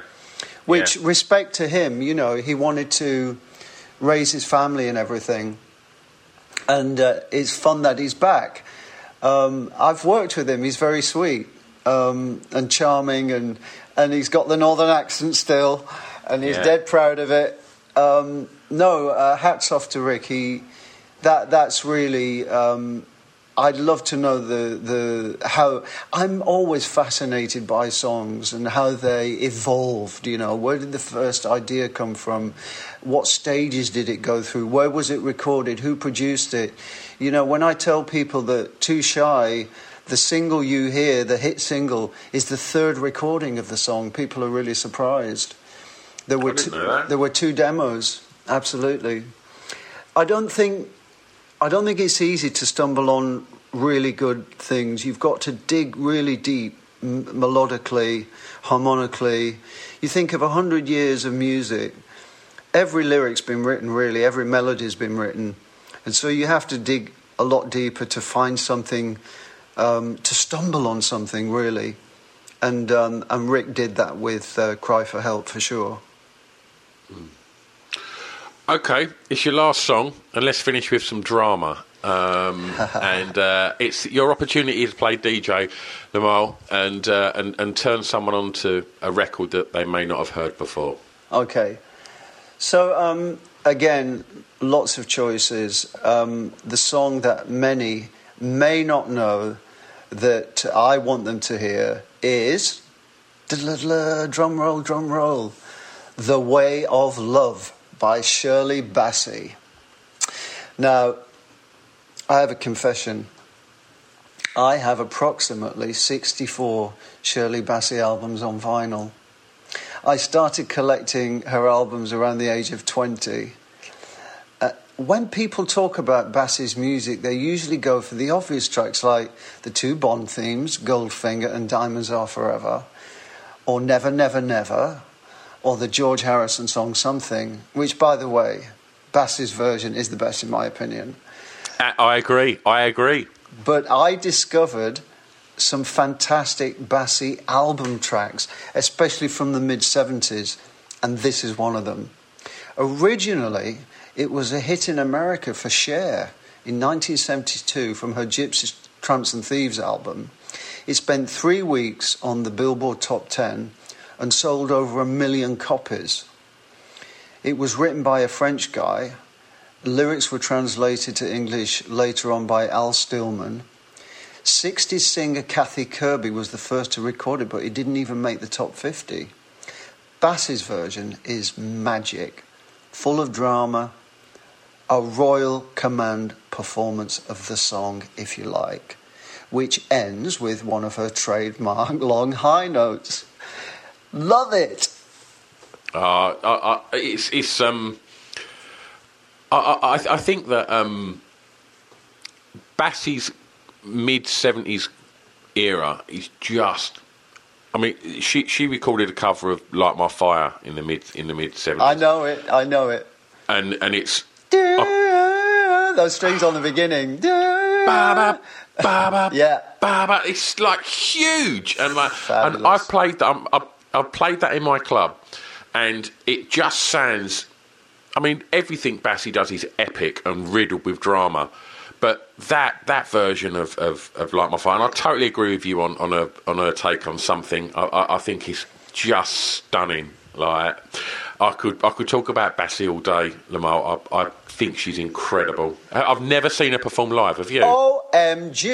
which Yeah. respect to him you know he wanted to raise his family and everything and uh, it's fun that he's back um, i've worked with him he's very sweet um, and charming and and he's got the northern accent still and he's Yeah. dead proud of it um, no uh, hats off to rick he that that's really um, I'd love to know the the how I'm always fascinated by songs and how they evolved. You know, where did the first idea come from? What stages did it go through? Where was it recorded? Who produced it? You know, when I tell people that Too Shy, the single you hear, the hit single, is the third recording of the song, people are really surprised. There were two, there were two demos. Absolutely. I don't think I don't think it's easy to stumble on really good things. You've got to dig really deep, m- melodically, harmonically. You think of a hundred years of music. Every lyric's been written, really. Every melody's been written, and so you have to dig a lot deeper to find something, um, to stumble on something, really. And um, and Rick did that with uh, "Cry for Help" for sure. Okay, it's your last song, and let's finish with some drama. Um, and uh, it's your opportunity to play DJ Limahl and, uh, and and turn someone onto a record that they may not have heard before. Okay. So, um, again, lots of choices. Um, the song that many may not know that I want them to hear is drum roll, drum roll. The Way of Love by Shirley Bassey. Now, I have a confession. I have approximately 64 Shirley Bassey albums on vinyl. I started collecting her albums around the age of 20. Uh, when people talk about Bassey's music, they usually go for the obvious tracks like the two Bond themes, Goldfinger and Diamonds Are Forever, or Never, Never, Never, or the George Harrison song Something, which, by the way, Bassey's version is the best in my opinion. I agree. I agree. But I discovered some fantastic Bassey album tracks, especially from the mid 70s, and this is one of them. Originally, it was a hit in America for Cher in 1972 from her Gypsy Tramps and Thieves album. It spent three weeks on the Billboard Top 10 and sold over a million copies. It was written by a French guy. Lyrics were translated to English later on by Al Stillman 60s singer Kathy Kirby was the first to record it, but it didn't even make the top 50. Bassey's version is magic, full of drama, a royal command performance of the song, if you like, which ends with one of her trademark long high notes. Love it. Uh, I, I, it's it's um. I I, I think that um. Bassey's mid seventies era is just. I mean, she she recorded a cover of "Light My Fire" in the mid in the mid seventies. I know it. I know it. And and it's oh. those strings on the beginning. Ba-ba, ba-ba, yeah, ba-ba. It's like huge, and like, Fabulous. and I've played that. I've, I've played that in my club, and it just sounds. I mean, everything Bassey does is epic and riddled with drama. But that that version of, of, of Light My Fire, and I totally agree with you on, on a on a take on something. I, I, I think is just stunning. Like I could I could talk about Bassey all day, Limahl. I, I think she's incredible. I've never seen her perform live. Have you? OMG!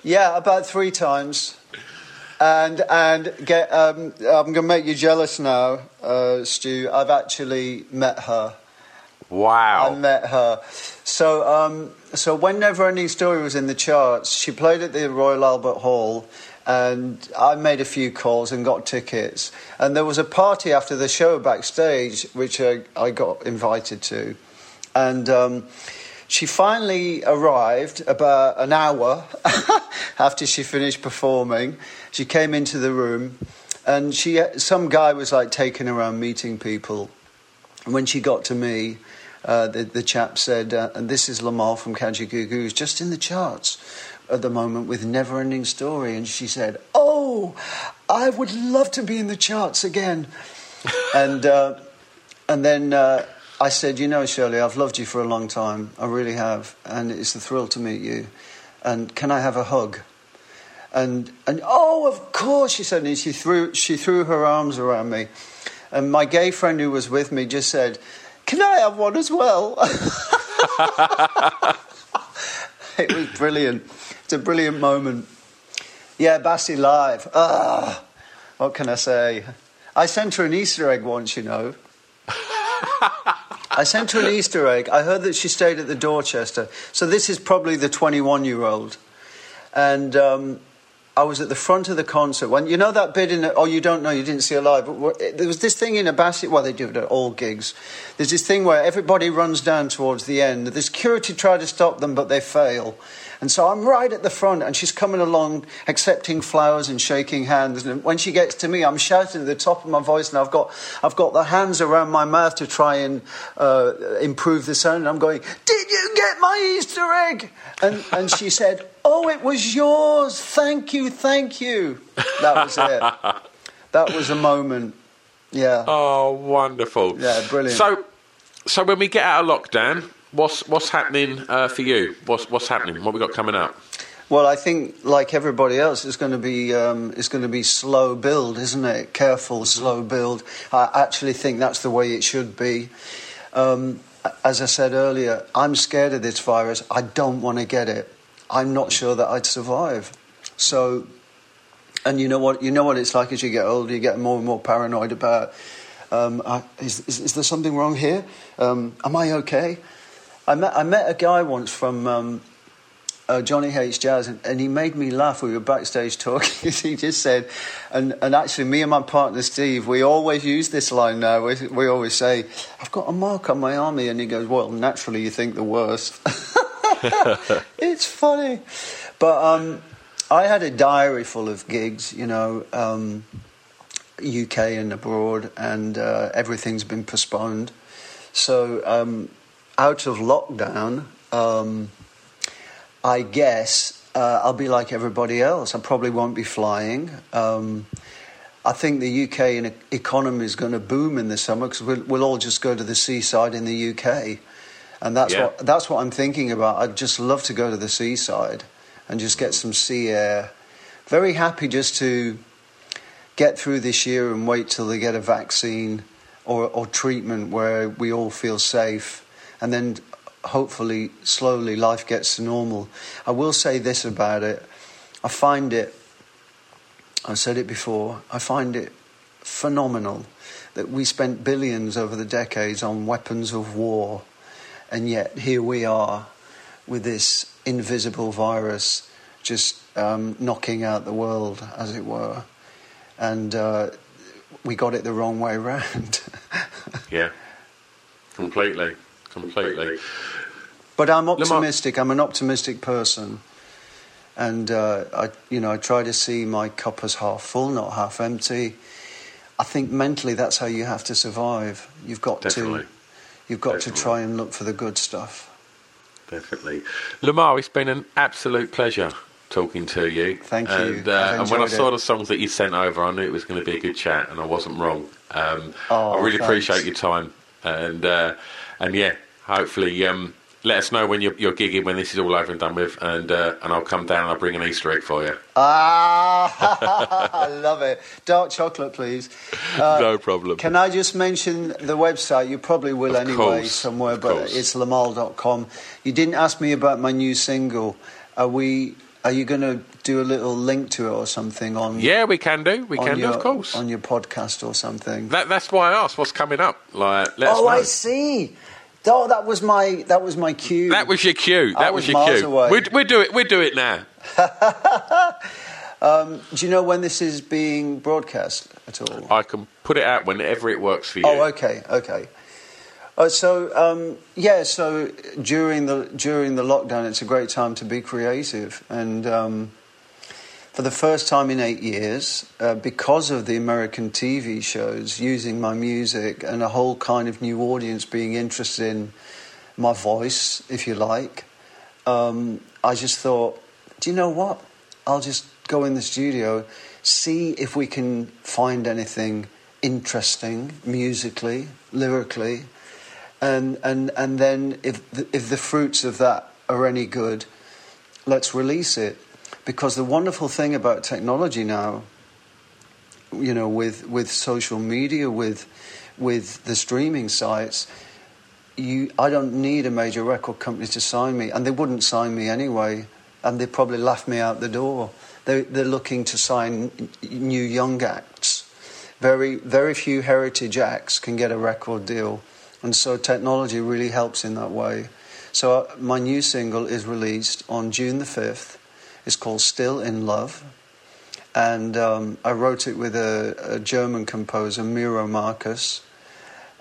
yeah, about three times. And and get um, I'm going to make you jealous now, uh, Stu. I've actually met her. Wow. I met her. So, um, so when Never Ending Story was in the charts, she played at the Royal Albert Hall, and I made a few calls and got tickets. And there was a party after the show backstage, which I, I got invited to. And um, she finally arrived about an hour after she finished performing. She came into the room, and she some guy was like taking her around meeting people. And when she got to me, uh, the, the chap said, uh, and this is Limahl from Kajagoogoo, who's just in the charts at the moment with Never Ending Story. And she said, Oh, I would love to be in the charts again. and, uh, and then uh, I said, You know, Shirley, I've loved you for a long time. I really have. And it's a thrill to meet you. And can I have a hug? And, and oh, of course, she said. And she threw, she threw her arms around me. And my gay friend who was with me just said, can I have one as well? it was brilliant. It's a brilliant moment. Yeah, Bassey live. Ah, what can I say? I sent her an Easter egg once, you know. I sent her an Easter egg. I heard that she stayed at the Dorchester. So this is probably the 21 year old. And um, I was at the front of the concert when you know that bit in. oh, you don't know, you didn't see it live. But there was this thing in a basket. Well, they do it at all gigs. There's this thing where everybody runs down towards the end. The security try to stop them, but they fail. And so I'm right at the front, and she's coming along, accepting flowers and shaking hands. And when she gets to me, I'm shouting at the top of my voice, and I've got, I've got the hands around my mouth to try and uh, improve the sound. And I'm going, Did you get my Easter egg? And, and she said, Oh, it was yours. Thank you, thank you. That was it. that was a moment. Yeah. Oh, wonderful. Yeah, brilliant. So, so when we get out of lockdown, What's what's happening uh, for you? What's what's happening? What we got coming up? Well, I think, like everybody else, it's going to be um, it's going to be slow build, isn't it? Careful, slow build. I actually think that's the way it should be. Um, as I said earlier, I'm scared of this virus. I don't want to get it. I'm not sure that I'd survive. So, and you know what? You know what it's like as you get older. You get more and more paranoid about. Um, I, is, is, is, there something wrong here? Um, am I okay? I met, I met a guy once from um, uh, Johnny Hates Jazz, and, and, he made me laugh. We were backstage talking. he just said, and, and actually, me and my partner Steve, we always use this line now. We, we always say, I've got a mark on my army. And he goes, Well, naturally, you think the worst. it's funny. But um, I had a diary full of gigs, you know, um, UK and abroad, and uh, everything's been postponed. So, um, out of lockdown, um, I guess uh, I'll be like everybody else. I probably won't be flying. Um, I think the UK economy is going to boom in the summer because we'll, we'll, all just go to the seaside in the UK, and that's yeah. what that's what I'm thinking about. I'd just love to go to the seaside and just get some sea air. Very happy just to get through this year and wait till they get a vaccine or, or treatment where we all feel safe, and then hopefully, slowly, life gets to normal. I will say this about it I find it, I've said it before, I find it phenomenal that we spent billions over the decades on weapons of war, and yet here we are with this invisible virus just um, knocking out the world, as it were. And uh, we got it the wrong way round. yeah, completely completely. But I'm optimistic. I'm an optimistic person, and uh, I, you know, I try to see my cup as half full, not half empty. I think mentally that's how you have to survive. You've got Definitely. to, you've got Definitely. to try and look for the good stuff. Definitely, Limahl. It's been an absolute pleasure talking to you. Thank you. And, uh, and when I saw the songs that you sent over, I knew it was going to be a good chat, and I wasn't wrong. Um, oh, I really thanks. appreciate your time, and uh, and yeah, hopefully, um, let us know when you're, you're, gigging when this is all over and done with, and uh, and I'll come down and I'll bring an Easter egg for you. Ah, I love it. Dark chocolate, please. Uh, no problem. Can I just mention the website? You probably will of anyway course, somewhere, but course. it's limahl.com. You didn't ask me about my new single. Are we? Are you going to do a little link to it or something on? Yeah, we can do. We can your, do, of course, on your podcast or something. That, that's why I asked. What's coming up? Like, oh, I see. Oh, that was my that was my cue. That was your cue. That was, was, your cue. We we do it. We do it now. um, do you know when this is being broadcast at all? I can put it out whenever it works for you. Oh, okay, okay. Uh, so um, yeah, so during the during the lockdown, it's a great time to be creative, and um, for the first time in eight years, uh, because of the American TV shows using my music and a whole kind of new audience being interested in my voice, if you like, um, I just thought, do you know what? I'll just go in the studio, see if we can find anything interesting musically, lyrically, and and and then if the, if the fruits of that are any good, let's release it. Because the wonderful thing about technology now, you know, with, with social media, with, with the streaming sites, you, I don't need a major record company to sign me, and they wouldn't sign me anyway, and they'd probably laugh me out the door. They, they're looking to sign new young acts. Very, very few heritage acts can get a record deal, and so technology really helps in that way. So uh, my new single is released on June the 5th, it's called Still in Love. And um, I wrote it with a, a German composer, Miro Marcus.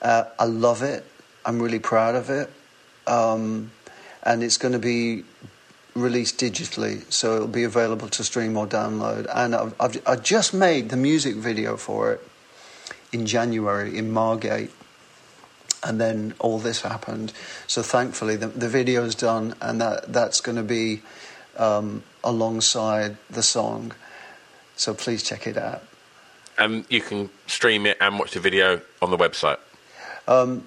Uh, I love it. I'm really proud of it. Um, and it's going to be released digitally, so it'll be available to stream or download. And I've, I've, i just made the music video for it in January in Margate. And then all this happened. So thankfully, the, the video's done, and that, that's going to be um, alongside the song. So please check it out. And you can stream it and watch the video on the website. Um,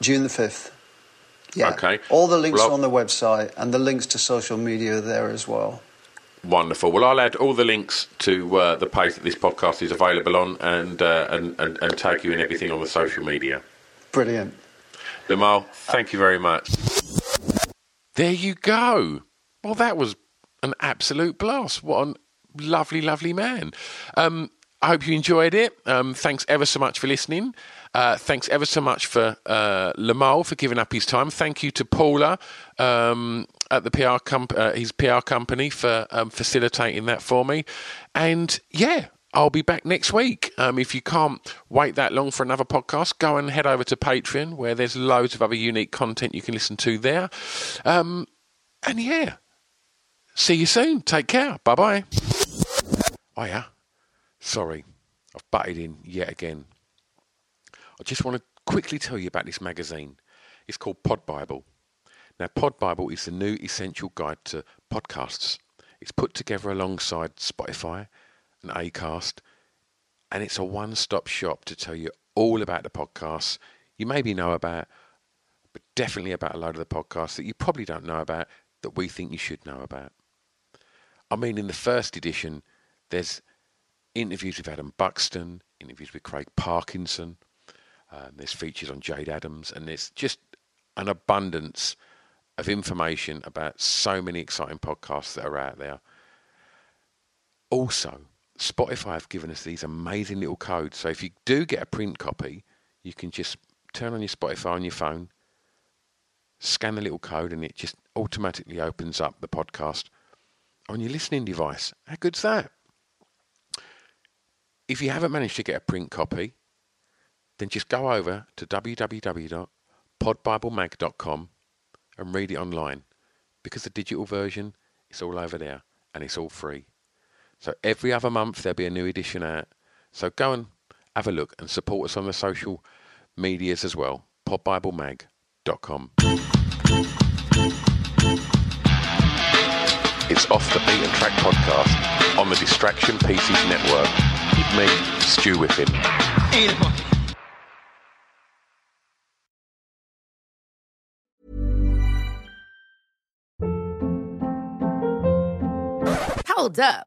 June the fifth. Yeah. Okay. All the links well, are on the website, and the links to social media are there as well. Wonderful. Well, I'll add all the links to uh, the page that this podcast is available on, and, uh, and and and tag you in everything on the social media. Brilliant. Limahl, thank you very much. There you go. Well, that was an absolute blast. What a lovely, lovely man. Um, I hope you enjoyed it. Um, thanks ever so much for listening. Uh, thanks ever so much for uh, Limahl for giving up his time. Thank you to Paula um, at the PR comp- uh, his PR company for um, facilitating that for me. And yeah, I'll be back next week. Um, if you can't wait that long for another podcast, go and head over to Patreon where there's loads of other unique content you can listen to there. Um, and yeah, see you soon. Take care. Bye bye. Oh, yeah. Sorry, I've butted in yet again. I just want to quickly tell you about this magazine. It's called Pod Bible. Now, Pod Bible is the new essential guide to podcasts. It's put together alongside Spotify and Acast, and it's a one-stop shop to tell you all about the podcasts you maybe know about, but definitely about a load of the podcasts that you probably don't know about that we think you should know about. I mean, in the first edition, there's interviews with Adam Buxton, interviews with Craig Parkinson, um, there's features on Jade Adams, and there's just an abundance of information about so many exciting podcasts that are out there. Also, Spotify have given us these amazing little codes. So if you do get a print copy, you can just turn on your Spotify on your phone, scan the little code, and it just automatically opens up the podcast on your listening device. How good's that? If you haven't managed to get a print copy, then just go over to www.podbiblemag.com and read it online because the digital version is all over there and it's all free. So every other month there'll be a new edition out. So go and have a look and support us on the social medias as well. podbiblemag.com. It's Off the Beaten Track podcast on the Distraction Pieces Network with me, Stu Whiffin. Hold up.